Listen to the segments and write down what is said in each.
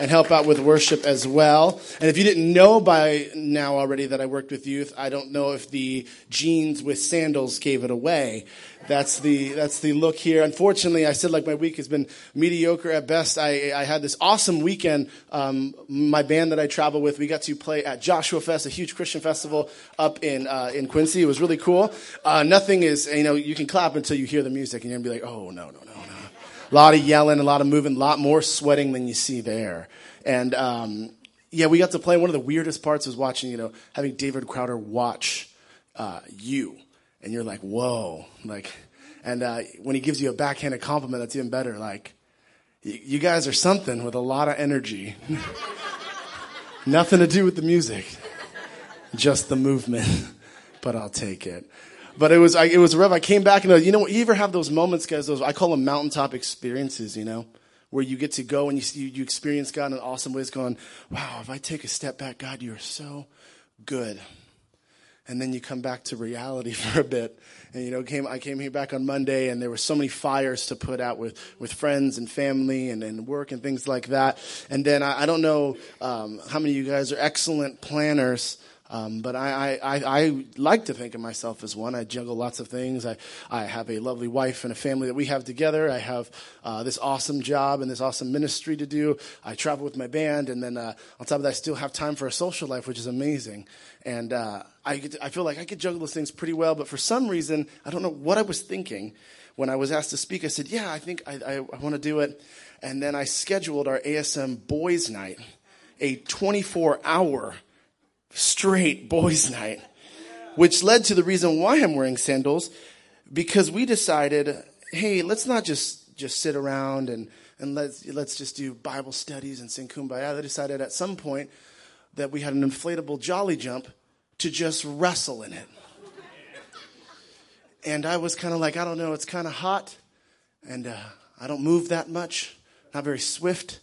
and help out with worship as well. And if you didn't know by now already that I worked with youth, I don't know if the jeans with sandals gave it away. That's the that's the look here. Unfortunately, I said like my week has been mediocre at best. I I had this awesome weekend. Um, my band that I travel with, we got to play at Joshua Fest, a huge Christian festival up in uh, in Quincy. It was really cool. Uh, nothing is you know you can clap until you hear the music and you're gonna be like, oh no no no no. A lot of yelling, a lot of moving, a lot more sweating than you see there. And um, yeah, we got to play. One of the weirdest parts was watching, you know, having David Crowder watch uh, you, and you're like, whoa, like, and uh, when he gives you a backhanded compliment, that's even better. Like, you guys are something with a lot of energy. Nothing to do with the music, just the movement. but I'll take it. But it was I, it was rough. I came back and I, you know you ever have those moments, guys? Those I call them mountaintop experiences. You know, where you get to go and you you experience God in awesome ways. Going, wow! If I take a step back, God, you are so good. And then you come back to reality for a bit. And you know, came I came here back on Monday, and there were so many fires to put out with with friends and family and, and work and things like that. And then I, I don't know um, how many of you guys are excellent planners. Um, but I, I, I, like to think of myself as one. I juggle lots of things. I, I have a lovely wife and a family that we have together. I have uh, this awesome job and this awesome ministry to do. I travel with my band, and then uh, on top of that, I still have time for a social life, which is amazing. And uh, I, to, I feel like I could juggle those things pretty well. But for some reason, I don't know what I was thinking when I was asked to speak. I said, "Yeah, I think I, I, I want to do it." And then I scheduled our ASM Boys Night, a 24 hour straight boys' night, which led to the reason why I'm wearing sandals, because we decided, hey, let's not just just sit around and and let's let's just do Bible studies and sing kumbaya. They decided at some point that we had an inflatable jolly jump to just wrestle in it. And I was kind of like, I don't know, it's kind of hot, and uh, I don't move that much, not very swift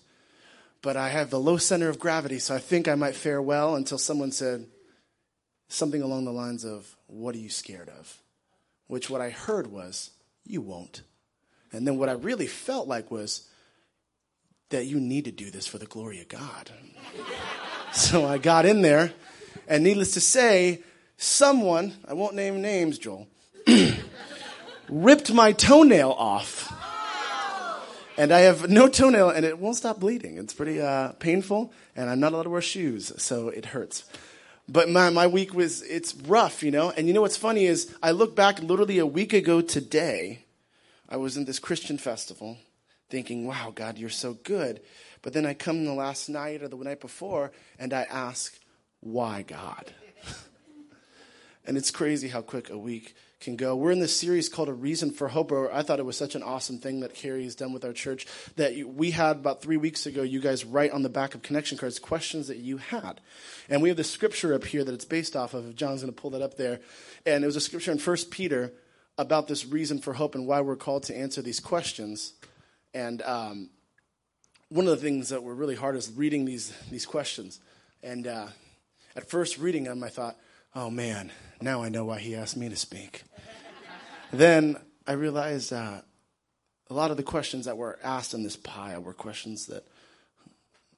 but I have the low center of gravity, so I think I might fare well until someone said something along the lines of, What are you scared of? Which what I heard was, You won't. And then what I really felt like was that you need to do this for the glory of God. so I got in there, and needless to say, someone, I won't name names, Joel, ripped my toenail off and I have no toenail, and it won't stop bleeding. It's pretty uh, painful, and I'm not allowed to wear shoes, so it hurts. But my, my week was, it's rough, you know? And you know what's funny is, I look back literally a week ago today, I was in this Christian festival thinking, wow, God, you're so good. But then I come the last night or the night before, and I ask, why God? and it's crazy how quick a week can go. We're in this series called A Reason for Hope. I thought it was such an awesome thing that Carrie has done with our church that we had about three weeks ago. You guys write on the back of connection cards questions that you had. And we have the scripture up here that it's based off of. John's going to pull that up there. And it was a scripture in First Peter about this reason for hope and why we're called to answer these questions. And um, one of the things that were really hard is reading these, these questions. And uh, at first reading them, I thought, oh man, now I know why he asked me to speak. Then I realized that a lot of the questions that were asked in this pile were questions that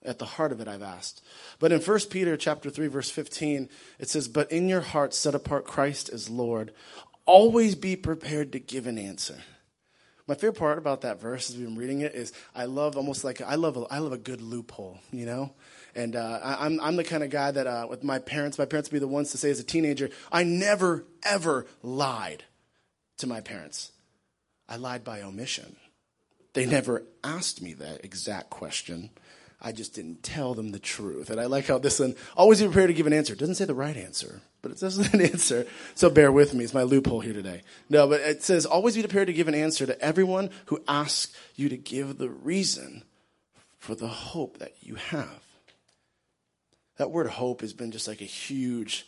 at the heart of it I've asked. But in 1 Peter chapter 3 verse 15 it says but in your heart set apart Christ as Lord always be prepared to give an answer. My favorite part about that verse as we've been reading it is I love almost like I love a, I love a good loophole, you know? And uh, I, am I'm, I'm the kind of guy that, uh, with my parents, my parents would be the ones to say as a teenager, I never, ever lied to my parents. I lied by omission. They never asked me that exact question. I just didn't tell them the truth. And I like how this one always be prepared to give an answer. It doesn't say the right answer, but it says an answer. So bear with me. It's my loophole here today. No, but it says always be prepared to give an answer to everyone who asks you to give the reason for the hope that you have. That word hope has been just like a huge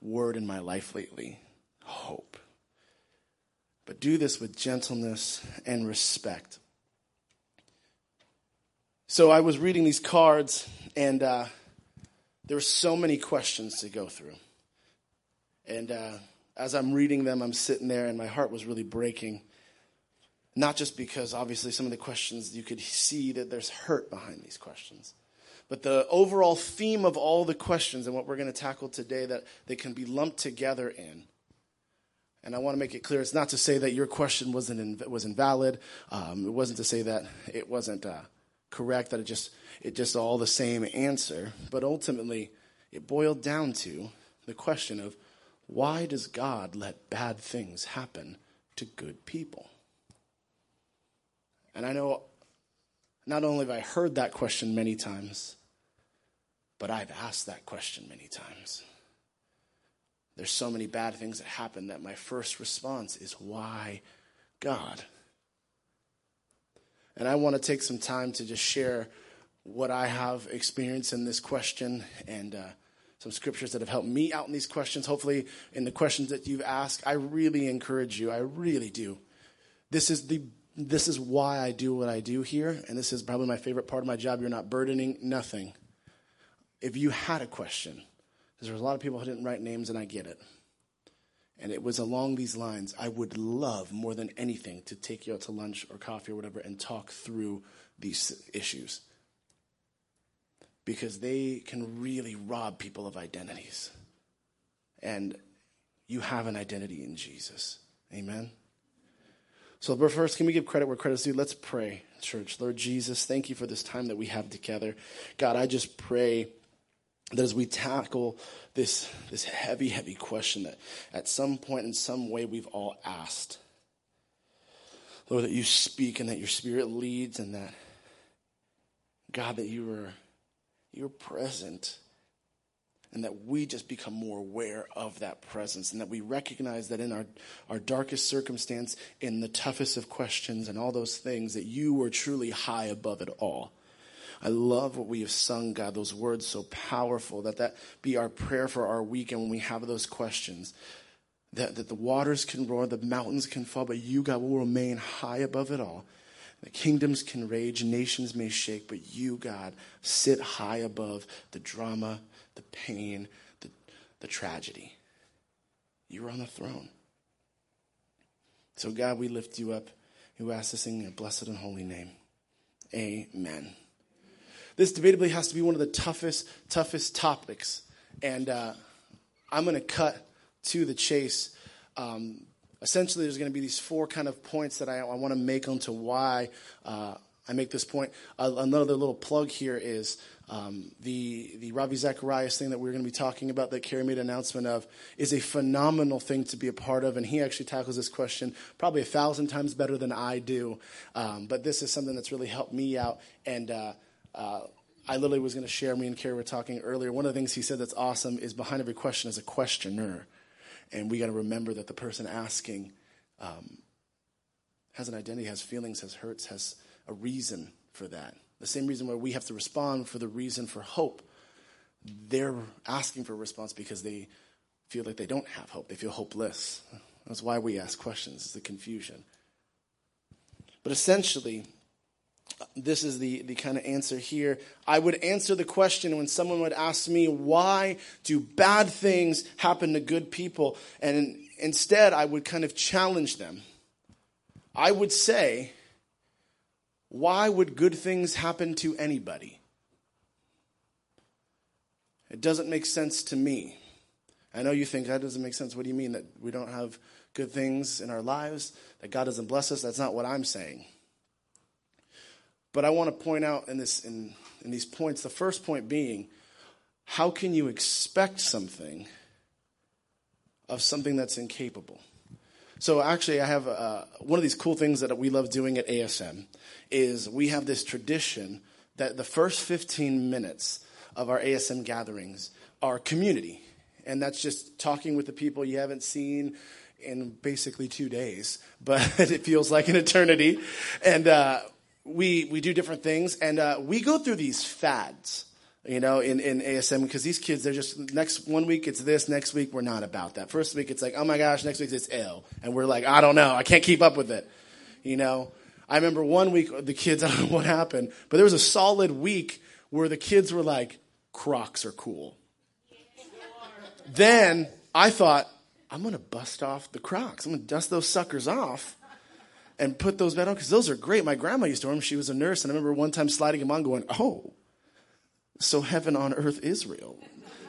word in my life lately. Hope. But do this with gentleness and respect. So I was reading these cards, and uh, there were so many questions to go through. And uh, as I'm reading them, I'm sitting there, and my heart was really breaking. Not just because, obviously, some of the questions you could see that there's hurt behind these questions But the overall theme of all the questions and what we're going to tackle today that they can be lumped together in. And I want to make it clear it's not to say that your question wasn't in, was invalid. Um, it wasn't to say that it wasn't uh, correct, that it just, it just all the same answer. But ultimately, it boiled down to the question of why does God let bad things happen to good people? And I know not only have I heard that question many times, but I've asked that question many times. There's so many bad things that happen that my first response is, Why God? And I want to take some time to just share what I have experienced in this question and uh, some scriptures that have helped me out in these questions. Hopefully, in the questions that you've asked, I really encourage you. I really do. This is the this is why I do what I do here, and this is probably my favorite part of my job. You're not burdening nothing. If you had a question, because there's a lot of people who didn't write names, and I get it. And it was along these lines. I would love more than anything to take you out to lunch or coffee or whatever and talk through these issues. Because they can really rob people of identities. And you have an identity in Jesus. Amen. So, but first, can we give credit where credit's due? Let's pray, church. Lord Jesus, thank you for this time that we have together. God, I just pray that as we tackle this, this heavy, heavy question that at some point in some way we've all asked, Lord, that you speak and that your spirit leads and that, God, that you are, you're present and that we just become more aware of that presence and that we recognize that in our, our darkest circumstance, in the toughest of questions and all those things, that you were truly high above it all. I love what we have sung, God, those words so powerful, that that be our prayer for our week and when we have those questions. That, that the waters can roar, the mountains can fall, but you, God, will remain high above it all. The kingdoms can rage, nations may shake, but you, God, sit high above the drama, the pain, the, the tragedy. You're on the throne. So, God, we lift you up. We ask this in your blessed and holy name. Amen. This debatably has to be one of the toughest, toughest topics. And uh, I'm going to cut to the chase. Um, essentially, there's going to be these four kind of points that I, I want to make onto why uh, I make this point. Uh, another little plug here is um, the the Ravi Zacharias thing that we're going to be talking about that Carrie made an announcement of is a phenomenal thing to be a part of, and he actually tackles this question probably a thousand times better than I do. Um, but this is something that's really helped me out, and uh, uh, I literally was going to share. Me and Carrie were talking earlier. One of the things he said that's awesome is behind every question is a questioner, and we got to remember that the person asking um, has an identity, has feelings, has hurts, has a reason for that. The same reason where we have to respond for the reason for hope. They're asking for a response because they feel like they don't have hope. They feel hopeless. That's why we ask questions, it's the confusion. But essentially, this is the, the kind of answer here. I would answer the question when someone would ask me, why do bad things happen to good people? And instead, I would kind of challenge them. I would say, why would good things happen to anybody? It doesn't make sense to me. I know you think that doesn't make sense. What do you mean that we don't have good things in our lives? That God doesn't bless us? That's not what I'm saying. But I want to point out in this in, in these points, the first point being, how can you expect something of something that's incapable? So actually, I have uh, one of these cool things that we love doing at ASM is we have this tradition that the first 15 minutes of our ASM gatherings are community, and that's just talking with the people you haven't seen in basically two days, but it feels like an eternity, and. Uh, we, we do different things, and uh, we go through these fads, you know, in, in ASM, because these kids, they're just, next one week it's this, next week we're not about that. First week it's like, oh my gosh, next week it's ill. And we're like, I don't know, I can't keep up with it, you know. I remember one week, the kids, I don't know what happened, but there was a solid week where the kids were like, Crocs are cool. then I thought, I'm going to bust off the Crocs. I'm going to dust those suckers off and put those back on because those are great. My grandma used to wear them. She was a nurse, and I remember one time sliding them on, going, "Oh, So heaven on earth is real.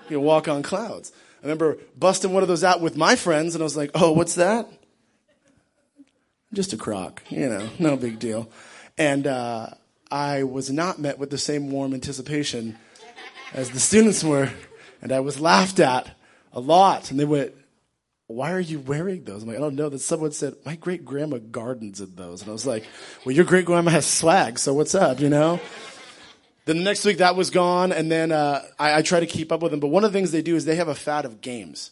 You walk on clouds. I remember busting one of those out with my friends, and I was like, oh, what's that? Just a Croc, you know, no big deal. And uh, I was not met with the same warm anticipation as the students were, and I was laughed at a lot. And they went, why are you wearing those? I'm like, I don't know. That someone said, my great grandma gardens in those. And I was like, well, your great grandma has swag, so what's up, you know? then the next week that was gone, and then uh, I, I try to keep up with them. But one of the things they do is they have a fad of games.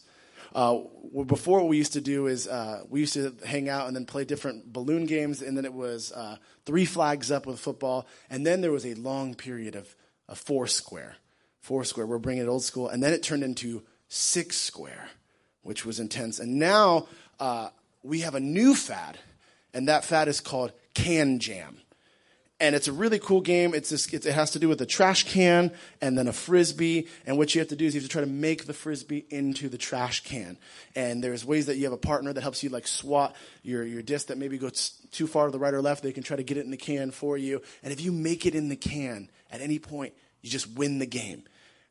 Uh, before what we used to do is uh, we used to hang out and then play different balloon games, and then it was uh, three flags up with football, and then there was a long period of, of four square. Four square, we're bringing it old school, and then it turned into six square which was intense. And now uh, we have a new fad, and that fad is called KanJam. And it's a really cool game. It's this, it has to do with a trash can and then a frisbee. And what you have to do is you have to try to make the frisbee into the trash can. And there's ways that you have a partner that helps you like swat your, your disc that maybe goes too far to the right or left. They can try to get it in the can for you. And if you make it in the can at any point, you just win the game.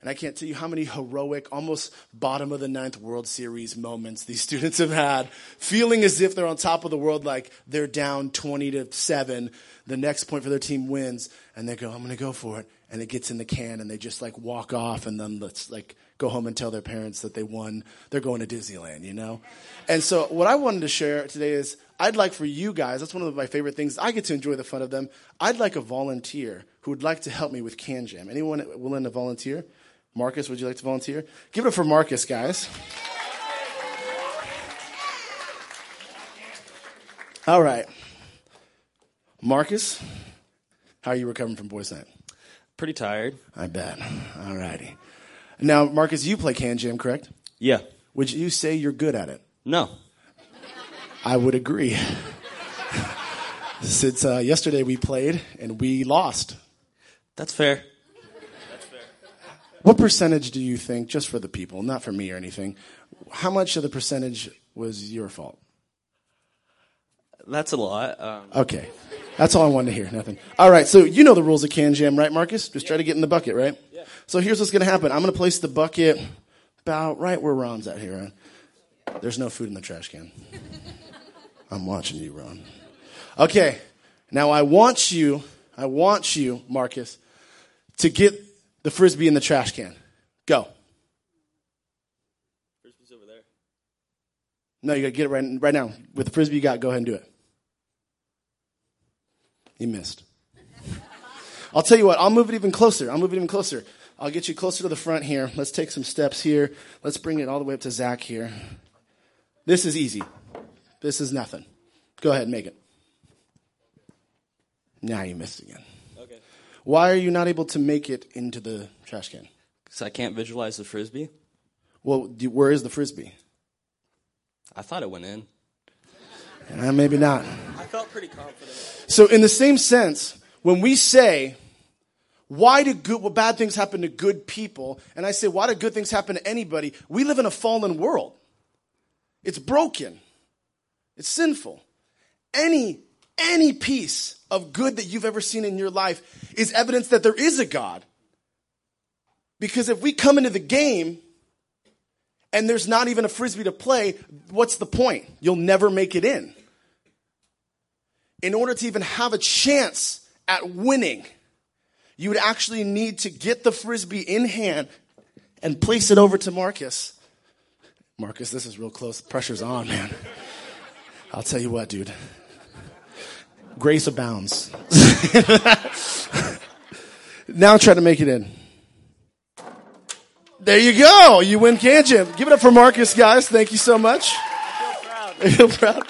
And I can't tell you how many heroic, almost bottom of the ninth World Series moments these students have had, feeling as if they're on top of the world, like they're down 20 to 7. The next point for their team wins, and they go, I'm going to go for it. And it gets in the can, and they just like walk off, and then let's like go home and tell their parents that they won. They're going to Disneyland, you know? And so, what I wanted to share today is I'd like for you guys, that's one of my favorite things. I get to enjoy the fun of them. I'd like a volunteer who would like to help me with KanJam. Anyone willing to volunteer? Marcus, would you like to volunteer? Give it up for Marcus, guys. All right. Marcus, how are you recovering from boys' night? Pretty tired. I bet. All righty. Now, Marcus, you play KanJam, correct? Yeah. Would you say you're good at it? No. I would agree. Since uh, yesterday we played and we lost. That's fair. What percentage do you think, just for the people, not for me or anything, how much of the percentage was your fault? That's a lot. Um, okay. That's all I wanted to hear. Nothing. All right. So you know the rules of KanJam, right, Marcus? Just try to get in the bucket, right? Yeah. So here's what's going to happen. I'm going to place the bucket about right where Ron's at here. Right? There's no food in the trash can. I'm watching you, Ron. Okay. Now I want you, I want you, Marcus, to get the frisbee in the trash can. Go. Frisbee's over there. No, you got to get it right, right now. With the frisbee you got, go ahead and do it. You missed. I'll tell you what, I'll move it even closer. I'll move it even closer. I'll get you closer to the front here. Let's take some steps here. Let's bring it all the way up to Zach here. This is easy. This is nothing. Go ahead and make it. Now you missed again. Why are you not able to make it into the trash can? Because I can't visualize the frisbee. Well, do, where is the frisbee? I thought it went in. Uh, maybe not. I felt pretty confident. So, in the same sense, when we say, why do good, well, bad things happen to good people? And I say, why do good things happen to anybody? We live in a fallen world. It's broken. It's sinful. Any, any piece of good that you've ever seen in your life is evidence that there is a God. Because if we come into the game and there's not even a frisbee to play, what's the point? You'll never make it in. In order to even have a chance at winning, you would actually need to get the frisbee in hand and place it over to Marcus. Marcus, this is real close. Pressure's on, man. I'll tell you what, dude grace abounds. now try to make it in. There you go. You win KanJam. Give it up for Marcus, guys. Thank you so much. I feel proud. I feel proud.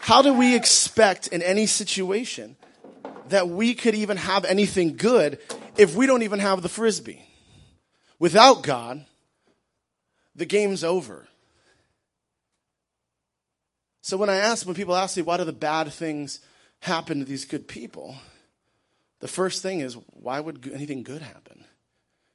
How do we expect in any situation that we could even have anything good if we don't even have the frisbee? Without God, the game's over. So when I ask, when people ask me, why do the bad things happen to these good people? The first thing is, why would anything good happen?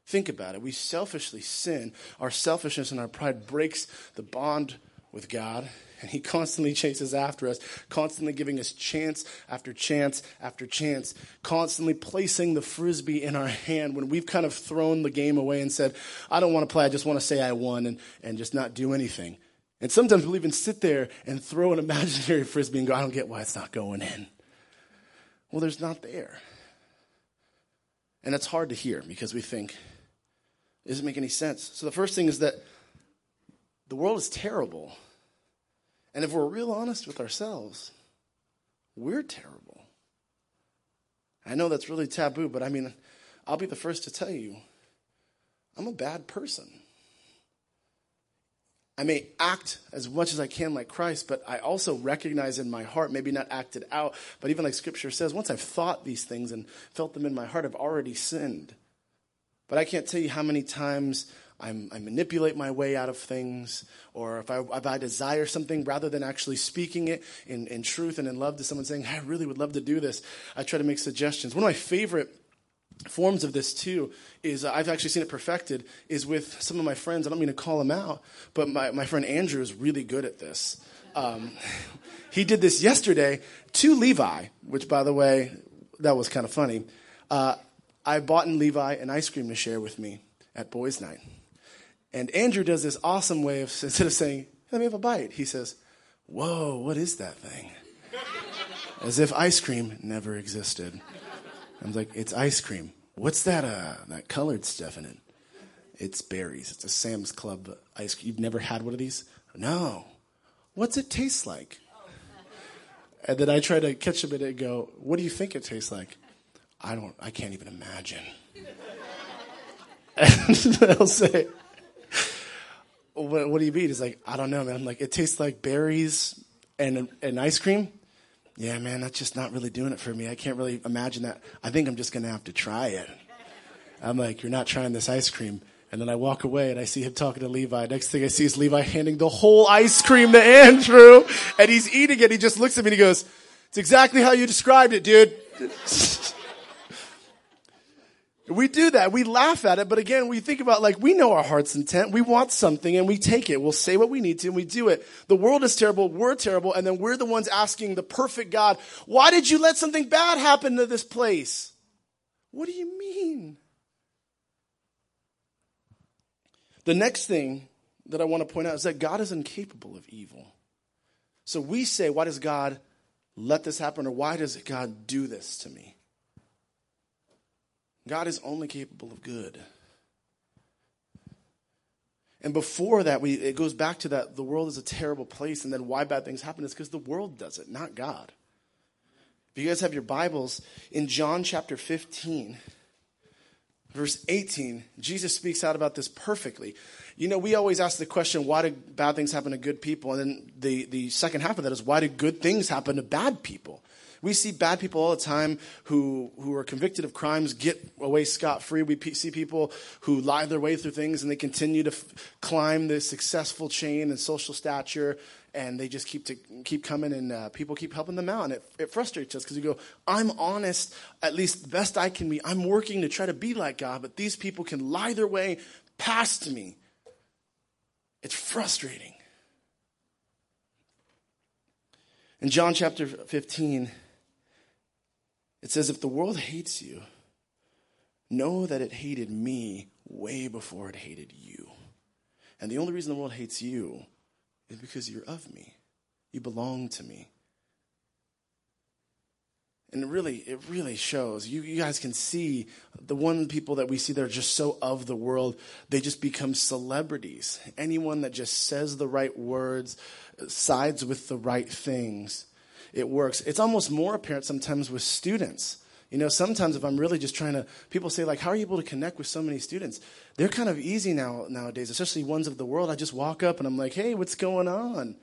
Think about it. We selfishly sin. Our selfishness and our pride breaks the bond with God. And he constantly chases after us, constantly giving us chance after chance after chance, constantly placing the frisbee in our hand when we've kind of thrown the game away and said, I don't want to play, I just want to say I won and, and just not do anything. And sometimes we'll even sit there and throw an imaginary frisbee and go, I don't get why it's not going in. Well, there's not there. And it's hard to hear because we think, it doesn't make any sense. So the first thing is that the world is terrible. And if we're real honest with ourselves, we're terrible. I know that's really taboo, but I mean, I'll be the first to tell you I'm a bad person. I may act as much as I can like Christ, but I also recognize in my heart, maybe not acted out, but even like scripture says, once I've thought these things and felt them in my heart, I've already sinned. But I can't tell you how many times I'm, i manipulate my way out of things, or if I, if I desire something rather than actually speaking it in, in truth and in love to someone saying, I really would love to do this, I try to make suggestions. One of my favorite forms of this too is uh, I've actually seen it perfected is with some of my friends. I don't mean to call them out, but my, my friend Andrew is really good at this. Um, he did this yesterday to Levi, which by the way, that was kind of funny. Uh, I bought in Levi an ice cream to share with me at boys' night. And Andrew does this awesome way of, instead of saying, let me have a bite, he says, whoa, what is that thing? As if ice cream never existed. I was like, it's ice cream. What's that, uh, that colored stuff in it? It's berries. It's a Sam's Club ice cream. You've never had one of these? No. What's it taste like? And then I try to catch him in it and go, what do you think it tastes like? I don't, I can't even imagine. and they'll say, what, what do you mean? He's like, I don't know, man. I'm like, it tastes like berries and, and ice cream. Yeah, man, that's just not really doing it for me. I can't really imagine that. I think I'm just going to have to try it. I'm like, you're not trying this ice cream. And then I walk away and I see him talking to Levi. Next thing I see is Levi handing the whole ice cream to Andrew and he's eating it. He just looks at me and he goes, it's exactly how you described it, dude. We do that. We laugh at it. But again, we think about like, we know our heart's intent. We want something and we take it. We'll say what we need to and we do it. The world is terrible. We're terrible. And then we're the ones asking the perfect God, why did you let something bad happen to this place? What do you mean? The next thing that I want to point out is that God is incapable of evil. So we say, why does God let this happen or why does God do this to me? God is only capable of good. And before that, we, it goes back to that the world is a terrible place, and then why bad things happen is because the world does it, not God. If you guys have your Bibles, in John chapter 15, verse 18, Jesus speaks out about this perfectly. You know, we always ask the question, why do bad things happen to good people? And then the, the second half of that is, why do good things happen to bad people? We see bad people all the time who, who are convicted of crimes get away scot free. We see people who lie their way through things and they continue to f- climb the successful chain and social stature and they just keep to keep coming and uh, people keep helping them out. And it, it frustrates us because you go i'm honest. At least the best i can be. I'm working to try to be like god but these people can lie their way past me. It's frustrating. In john chapter 15 it says, If the world hates you, know that it hated me way before it hated you. And the only reason the world hates you is because you're of me. You belong to me. And it really, it really shows. You, you guys can see the one people that we see that are just so of the world, they just become celebrities. Anyone that just says the right words, sides with the right things, it works. It's almost more apparent sometimes with students. You know, sometimes if I'm really just trying to, people say like, how are you able to connect with so many students? They're kind of easy now nowadays, especially ones of the world. I just walk up and I'm like, hey, what's going on?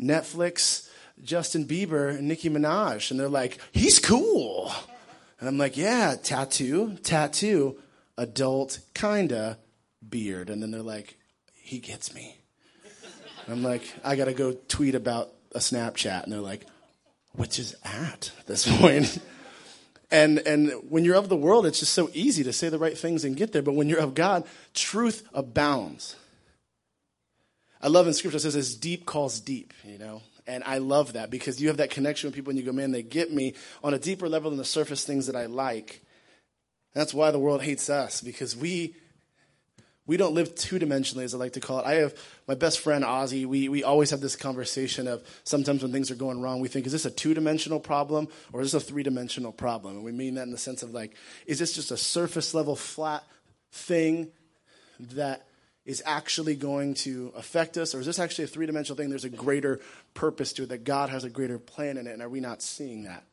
Netflix, Justin Bieber, and Nicki Minaj, and they're like, he's cool. And I'm like, yeah, tattoo, tattoo, adult, kinda, beard. And then they're like, he gets me. And I'm like, I gotta go tweet about a Snapchat, and they're like, which is at this point. and, and when you're of the world, it's just so easy to say the right things and get there. But when you're of God, truth abounds. I love in scripture it says as deep calls deep, you know. And I love that because you have that connection with people and you go, man, they get me on a deeper level than the surface things that I like. That's why the world hates us because we we don't live two dimensionally, as I like to call it. I have my best friend Ozzy. We we always have this conversation of sometimes when things are going wrong, we think, is this a two dimensional problem or is this a three dimensional problem? And we mean that in the sense of like, is this just a surface level flat thing that is actually going to affect us, or is this actually a three dimensional thing? There's a greater purpose to it, that God has a greater plan in it, and are we not seeing that?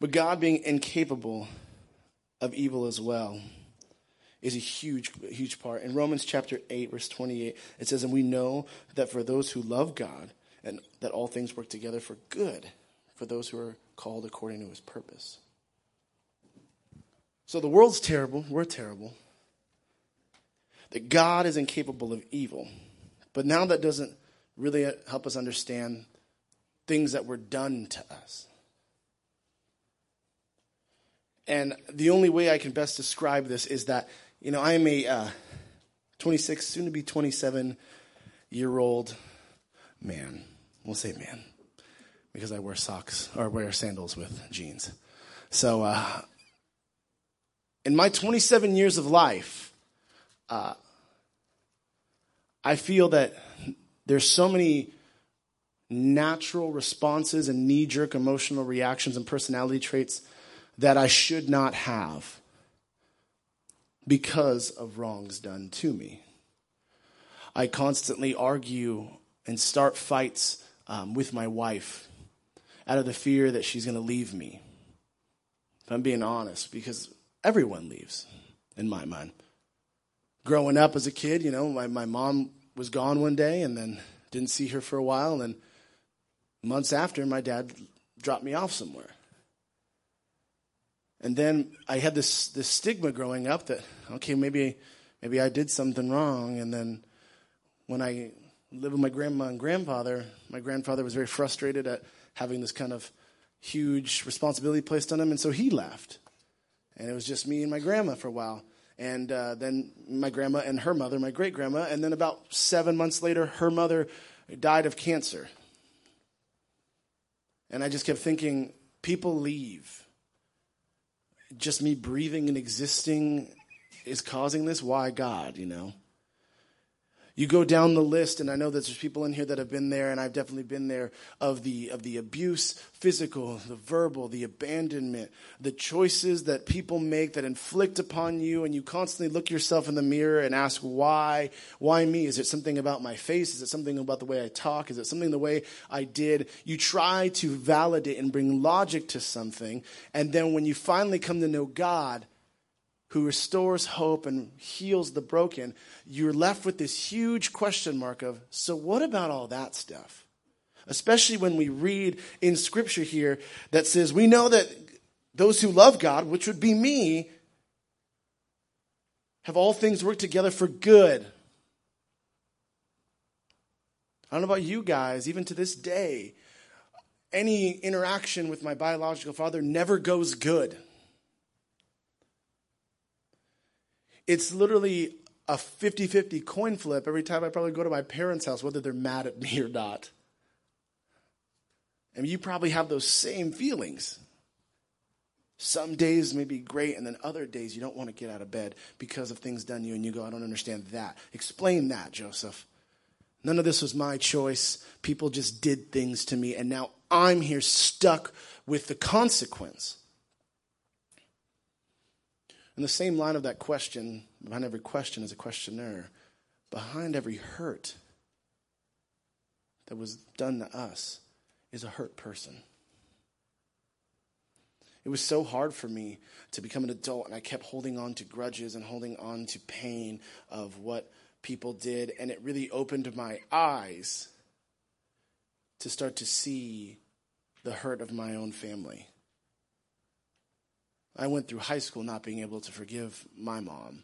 But God being incapable of evil as well is a huge, huge part. In Romans chapter 8, verse 28, it says, And we know that for those who love God, and that all things work together for good for those who are called according to his purpose. So the world's terrible, we're terrible. That God is incapable of evil. But now that doesn't really help us understand things that were done to us. And the only way I can best describe this is that, you know, I am a uh, 26, soon to be 27 year old man. We'll say man, because I wear socks or wear sandals with jeans. So, uh, in my 27 years of life, uh, I feel that there's so many natural responses and knee jerk emotional reactions and personality traits that I should not have because of wrongs done to me. I constantly argue and start fights um, with my wife out of the fear that she's going to leave me. If I'm being honest, because everyone leaves, in my mind. Growing up as a kid, you know, my, my mom was gone one day and then didn't see her for a while. And months after, my dad dropped me off somewhere. And then I had this this stigma growing up that okay maybe maybe I did something wrong. And then when I lived with my grandma and grandfather, my grandfather was very frustrated at having this kind of huge responsibility placed on him, and so he left. And it was just me and my grandma for a while. And uh, then my grandma and her mother, my great grandma, and then about seven months later, her mother died of cancer. And I just kept thinking, people leave just me breathing and existing is causing this? Why God, you know? You go down the list, and I know that there's people in here that have been there, and I've definitely been there, of the, of the abuse, physical, the verbal, the abandonment, the choices that people make that inflict upon you, and you constantly look yourself in the mirror and ask, why? Why me? Is it something about my face? Is it something about the way I talk? Is it something the way I did? You try to validate and bring logic to something, and then when you finally come to know God, who restores hope and heals the broken, you're left with this huge question mark of so, what about all that stuff? Especially when we read in scripture here that says, we know that those who love God, which would be me, have all things worked together for good. I don't know about you guys, even to this day, any interaction with my biological father never goes good. It's literally a 50 50 coin flip every time I probably go to my parents' house, whether they're mad at me or not. And you probably have those same feelings. Some days may be great, and then other days you don't want to get out of bed because of things done to you, and you go, I don't understand that. Explain that, Joseph. None of this was my choice. People just did things to me, and now I'm here stuck with the consequence. In the same line of that question, behind every question is a questionnaire. Behind every hurt that was done to us is a hurt person. It was so hard for me to become an adult, and I kept holding on to grudges and holding on to pain of what people did, and it really opened my eyes to start to see the hurt of my own family. I went through high school not being able to forgive my mom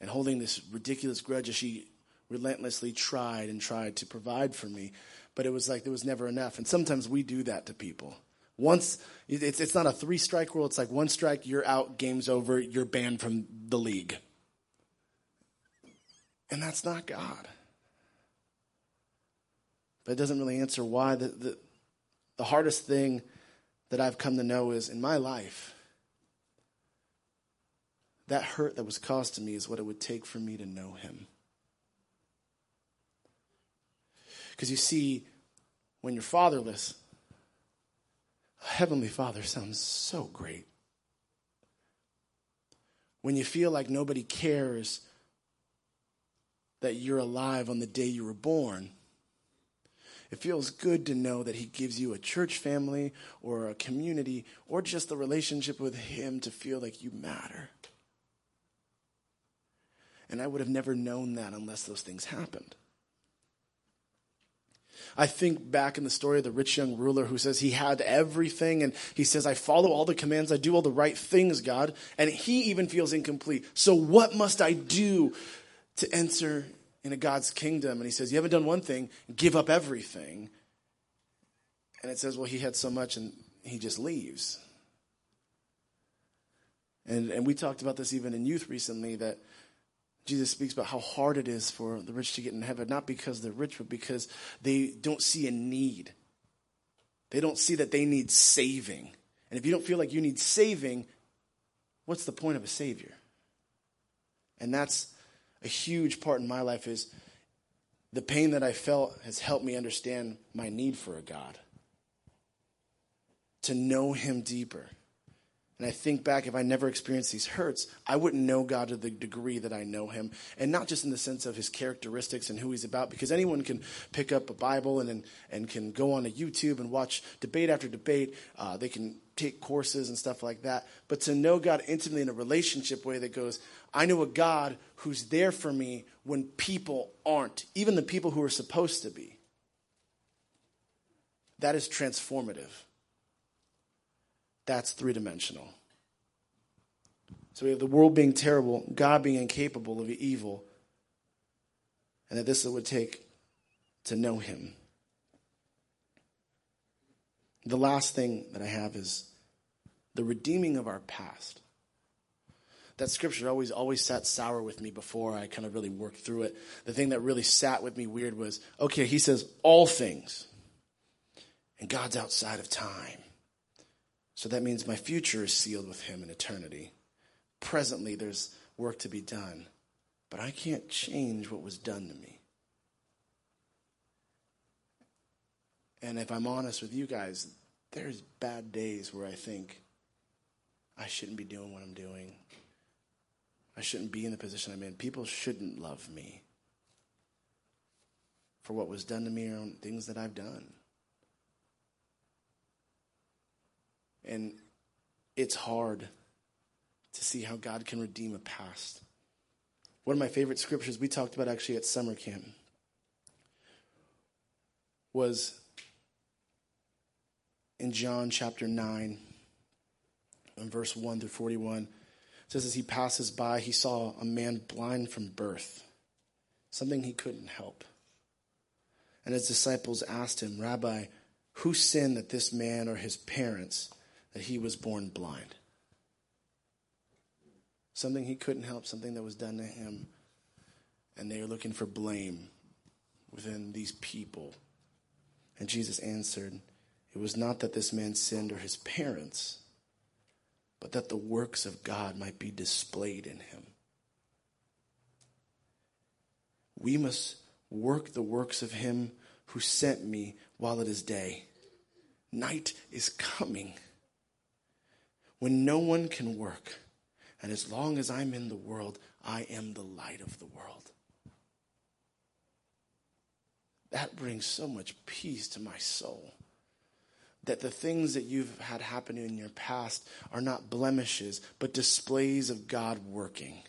and holding this ridiculous grudge as she relentlessly tried and tried to provide for me. But it was like there was never enough. And sometimes we do that to people. Once, it's, it's not a three strike rule, it's like one strike, you're out, game's over, you're banned from the league. And that's not God. But it doesn't really answer why. The, the, the hardest thing that I've come to know is in my life, that hurt that was caused to me is what it would take for me to know Him. Because you see, when you're fatherless, heavenly father sounds so great. When you feel like nobody cares that you're alive on the day you were born, it feels good to know that He gives you a church family or a community or just a relationship with Him to feel like you matter. And I would have never known that unless those things happened. I think back in the story of the rich young ruler who says he had everything and he says, I follow all the commands, I do all the right things, God. And he even feels incomplete. So what must I do to enter into God's kingdom? And he says, You haven't done one thing, give up everything. And it says, Well, he had so much and he just leaves. And, and we talked about this even in youth recently that Jesus speaks about how hard it is for the rich to get in heaven, not because they're rich, but because they don't see a need. They don't see that they need saving. And if you don't feel like you need saving, what's the point of a savior? And that's a huge part in my life is the pain that I felt has helped me understand my need for a God. To know him deeper. And I think back, if I never experienced these hurts, I wouldn't know God to the degree that I know Him. And not just in the sense of His characteristics and who He's about, because anyone can pick up a Bible and, and, can go on to YouTube and watch debate after debate. Uh, they can take courses and stuff like that. But to know God intimately in a relationship way that goes, I know a God who's there for me when people aren't, even the people who are supposed to be. That is transformative that's three dimensional. So we have the world being terrible, God being incapable of evil, and that this it would take to know Him. The last thing that I have is the redeeming of our past. That scripture always always sat sour with me before I kind of really worked through it. The thing that really sat with me weird was okay, he says all things, and God's outside of time. So that means my future is sealed with him in eternity. Presently, there's work to be done, but I can't change what was done to me. And if I'm honest with you guys, there's bad days where I think I shouldn't be doing what I'm doing. I shouldn't be in the position I'm in. People shouldn't love me for what was done to me or things that I've done. And it's hard to see how God can redeem a past. One of my favorite scriptures we talked about actually at summer camp was in John chapter 9, in verse 1 through 41. It says, As he passes by, he saw a man blind from birth, something he couldn't help. And his disciples asked him, Rabbi, who sinned that this man or his parents? That he was born blind. Something he couldn't help, something that was done to him. And they are looking for blame within these people. And Jesus answered, It was not that this man sinned or his parents, but that the works of God might be displayed in him. We must work the works of him who sent me while it is day. Night is coming when no one can work. And as long as I'm in the world, I am the light of the world. That brings so much peace to my soul. That the things that you've had happen in your past are not blemishes, but displays of God working.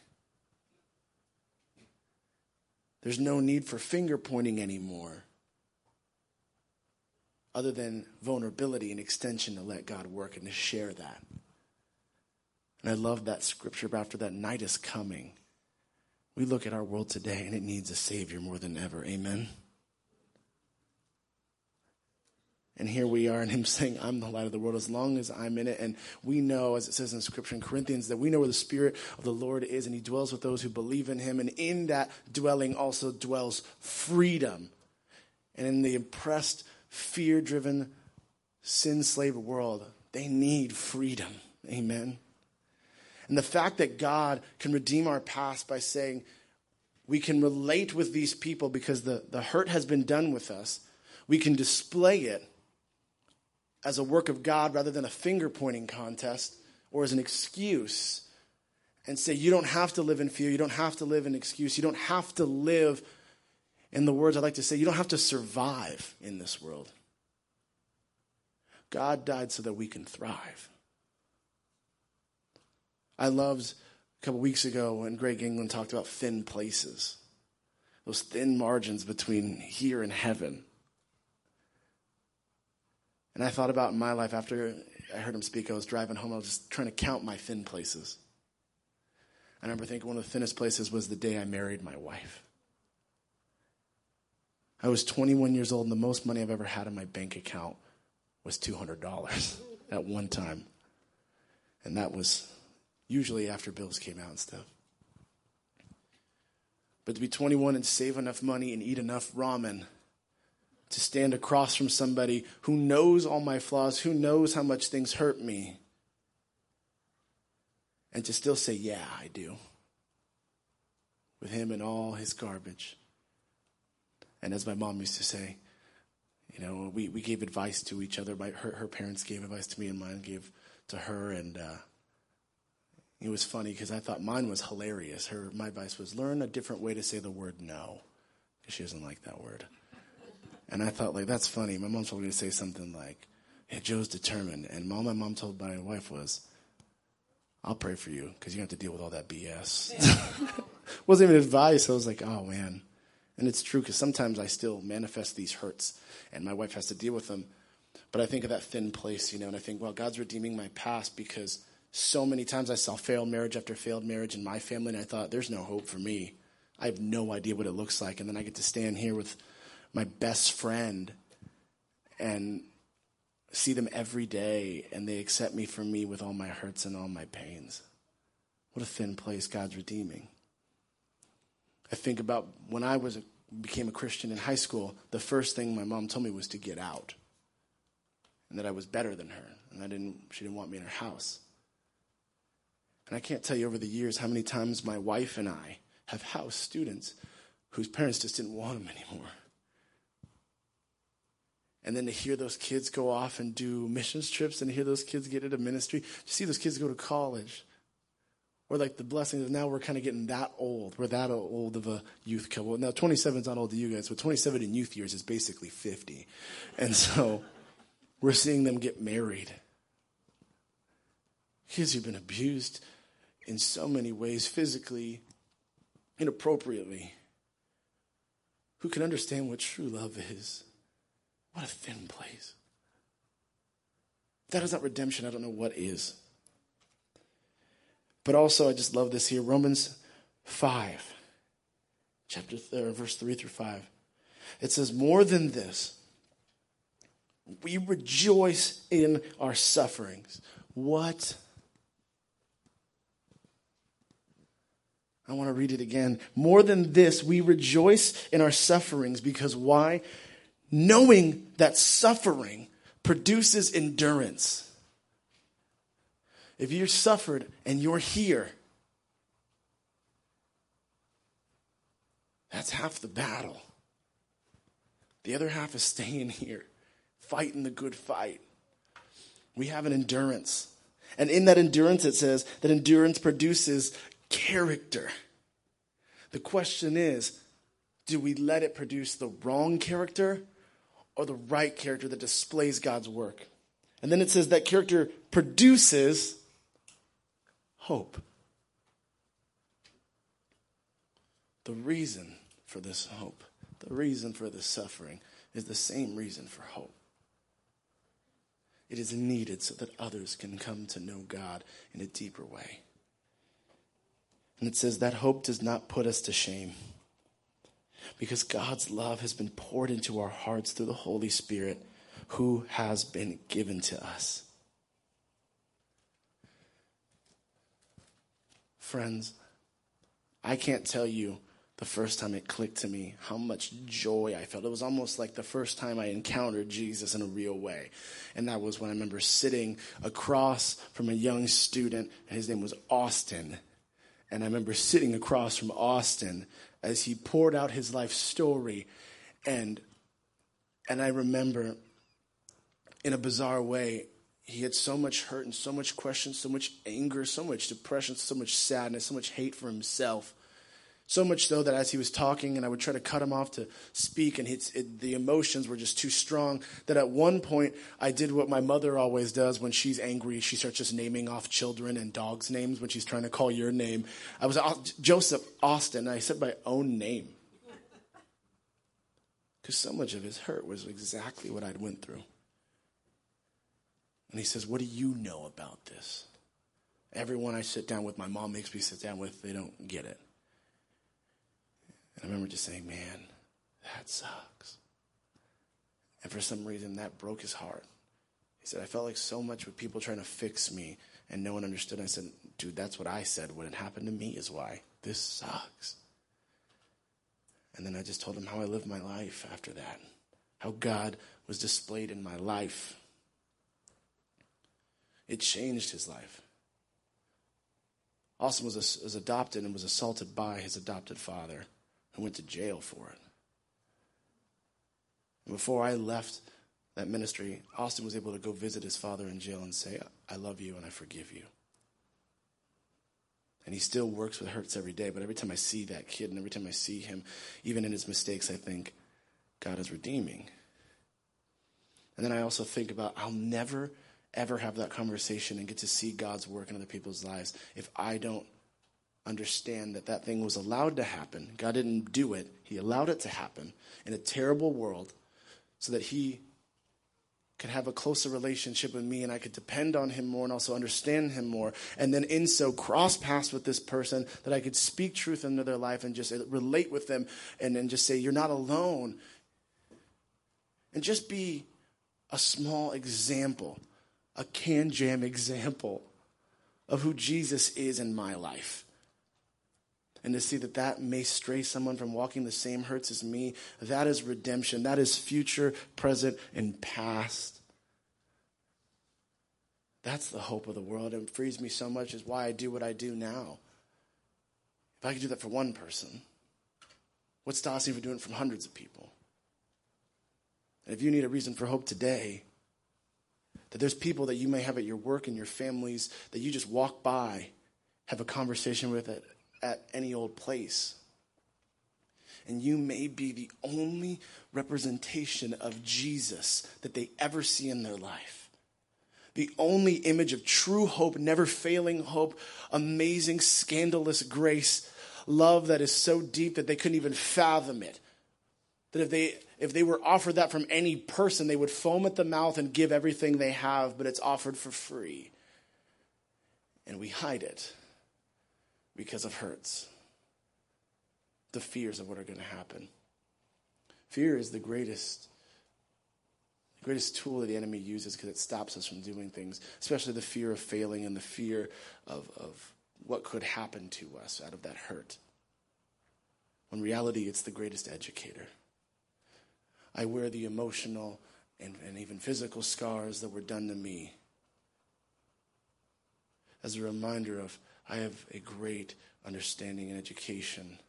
There's no need for finger pointing anymore, other than vulnerability and extension to let God work and to share that. And I love that scripture after that night is coming. We look at our world today and it needs a Savior more than ever. Amen. And here we are, and him saying, I'm the light of the world as long as I'm in it. And we know, as it says in Scripture in Corinthians, that we know where the Spirit of the Lord is, and he dwells with those who believe in him. And in that dwelling also dwells freedom. And in the oppressed, fear driven, sin slave world, they need freedom. Amen. And the fact that God can redeem our past by saying, we can relate with these people because the, the hurt has been done with us. We can display it as a work of God rather than a finger pointing contest or as an excuse and say, you don't have to live in fear. You don't have to live in excuse. You don't have to live, in the words I like to say, you don't have to survive in this world. God died so that we can thrive. I loved a couple weeks ago when Greg England talked about thin places, those thin margins between here and heaven. And I thought about in my life after I heard him speak, I was driving home, I was just trying to count my thin places. I remember thinking one of the thinnest places was the day I married my wife. I was 21 years old, and the most money I've ever had in my bank account was $200 at one time. And that was usually after bills came out and stuff. But to be 21 and save enough money and eat enough ramen to stand across from somebody who knows all my flaws, who knows how much things hurt me, and to still say, Yeah, I do, with him and all his garbage. And as my mom used to say, you know, we, we gave advice to each other. My, her, her parents gave advice to me, and mine gave to her. And uh, it was funny because I thought mine was hilarious. Her my advice was learn a different way to say the word no, because she doesn't like that word. And I thought like that's funny. My mom's probably gonna say something like, "Hey, Joe's determined." And all my mom told my wife was, "I'll pray for you because you have to deal with all that BS." Wasn't even advice. I was like, "Oh man." And it's true because sometimes I still manifest these hurts, and my wife has to deal with them. But I think of that thin place, you know, and I think, well, God's redeeming my past because so many times I saw failed marriage after failed marriage in my family, and I thought, there's no hope for me. I have no idea what it looks like. And then I get to stand here with my best friend and see them every day, and they accept me for me with all my hurts and all my pains. What a thin place God's redeeming. I think about when I was a, became a Christian in high school, the first thing my mom told me was to get out, and that I was better than her, and I didn't. She didn't want me in her house. And I can't tell you over the years how many times my wife and I have housed students whose parents just didn't want them anymore. And then to hear those kids go off and do missions trips and hear those kids get into ministry, to see those kids go to college. Or like the blessing is now we're kind of getting that old. We're that old of a youth couple. Now 27 is not old to you guys, but 27 in youth years is basically 50. And so we're seeing them get married. Kids who've been abused in so many ways, physically, inappropriately. Who can understand what true love is? What a thin place. If that is not redemption, I don't know what is. But also, I just love this here Romans 5, chapter th- verse 3 through 5. It says, More than this, we rejoice in our sufferings. What? I want to read it again. More than this, we rejoice in our sufferings because why? knowing that suffering produces endurance. If you're suffered and you're here, that's half the battle. The other half is staying here, fighting the good fight. We have an endurance. And in that endurance, it says that endurance produces character. The question is do we let it produce the wrong character or the right character that displays God's work. And then it says that character produces hope. The reason for this hope, the reason for this suffering, is the same reason for hope. It is needed so that others can come to know God in a deeper way. And it says that hope does not put us to shame because God's love has been poured into our hearts through the Holy Spirit who has been given to us. Friends, I can't tell you the first time it clicked to me how much joy I felt. It was almost like the first time I encountered Jesus in a real way. And that was when I remember sitting across from a young student, his name was Austin. And I remember sitting across from Austin as he poured out his life story. And, and I remember in a bizarre way, he had so much hurt and so much question, so much anger, so much depression, so much sadness, so much hate for himself. So much so that as he was talking, and I would try to cut him off to speak, and it, the emotions were just too strong. That at one point, I did what my mother always does when she's angry. She starts just naming off children and dogs' names when she's trying to call your name. I was Joseph Austin, I said my own name. Because so much of his hurt was exactly what I'd went through. And he says, What do you know about this? Everyone I sit down with, my mom makes me sit down with, they don't get it. And I remember just saying, man, that sucks. And for some reason, that broke his heart. He said, I felt like so much with people trying to fix me and no one understood. I said, dude, that's what I said. What had happened to me is why. This sucks. And then I just told him how I lived my life after that, how God was displayed in my life. It changed his life. Austin was, was adopted and was assaulted by his adopted father and went to jail for it. And before I left that ministry, Austin was able to go visit his father in jail and say, I love you and I forgive you. And he still works with hurts every day, but every time I see that kid and every time I see him, even in his mistakes, I think God is redeeming. And then I also think about I'll never, ever have that conversation and get to see God's work in other people's lives if I don't understand that that thing was allowed to happen. God didn't do it, He allowed it to happen in a terrible world so that He could have a closer relationship with me and I could depend on Him more and also understand Him more. And then in so cross paths with this person that I could speak truth into their life and just relate with them and then just say, You're not alone. And just be a small example, a KanJam example of who Jesus is in my life and to see that that may stray someone from walking the same hurts as me, that is redemption. That is future, present, and past. That's the hope of the world. And frees me so much is why I do what I do now. If I could do that for one person, what's stopping me from doing it for hundreds of people? And if you need a reason for hope today, that there's people that you may have at your work and your families that you just walk by, have a conversation with at at any old place. And you may be the only representation of Jesus that they ever see in their life. The only image of true hope, never failing hope, amazing, scandalous grace, love that is so deep that they couldn't even fathom it. That if they if they were offered that from any person, they would foam at the mouth and give everything they have, but it's offered for free. And we hide it because of hurts, the fears of what are going to happen. Fear is the greatest greatest tool that the enemy uses because it stops us from doing things, especially the fear of failing and the fear of, of what could happen to us out of that hurt. When reality, it's the greatest educator. I wear the emotional and, and even physical scars that were done to me as a reminder of I have a great understanding and education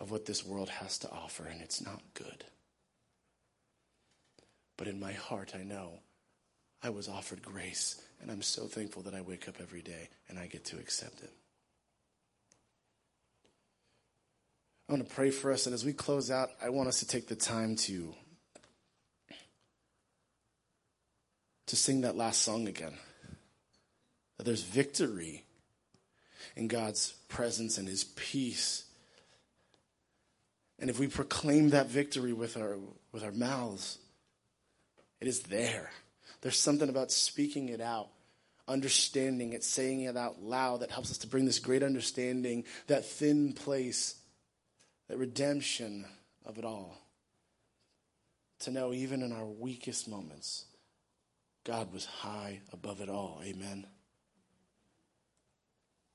of what this world has to offer, and it's not good. But in my heart, I know I was offered grace, and I'm so thankful that I wake up every day and I get to accept it. I want to pray for us, and as we close out, I want us to take the time to to sing that last song again. That there's victory in God's presence and his peace. And if we proclaim that victory with our, with our mouths, it is there. There's something about speaking it out, understanding it, saying it out loud that helps us to bring this great understanding, that thin place, that redemption of it all. to know even in our weakest moments, God was high above it all. Amen.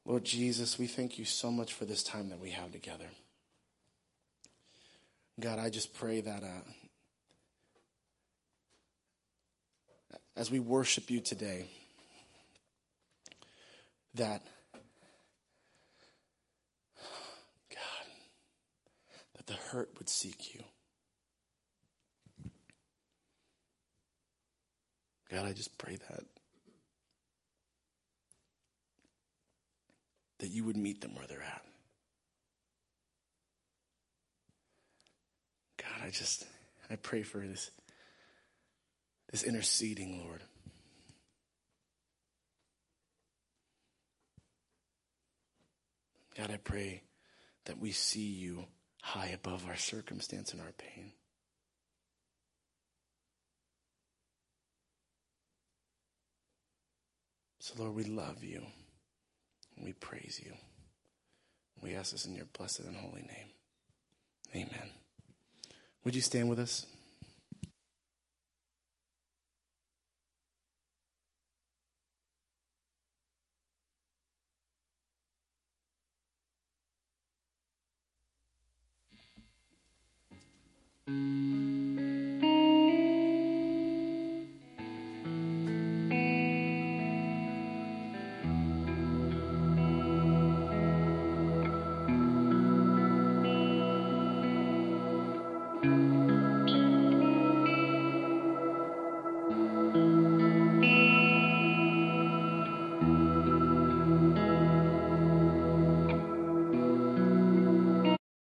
Lord Jesus, we thank you so much for this time that we have together. God, I just pray that uh, as we worship you today, that God, that the hurt would seek you. God, I just pray that. That you would meet them where they're at. God, I just, I pray for this, this interceding, Lord. God, I pray that we see you high above our circumstance and our pain. So, Lord, we love you we praise you. We ask this in your blessed and holy name. Amen. Would you stand with us? Mm.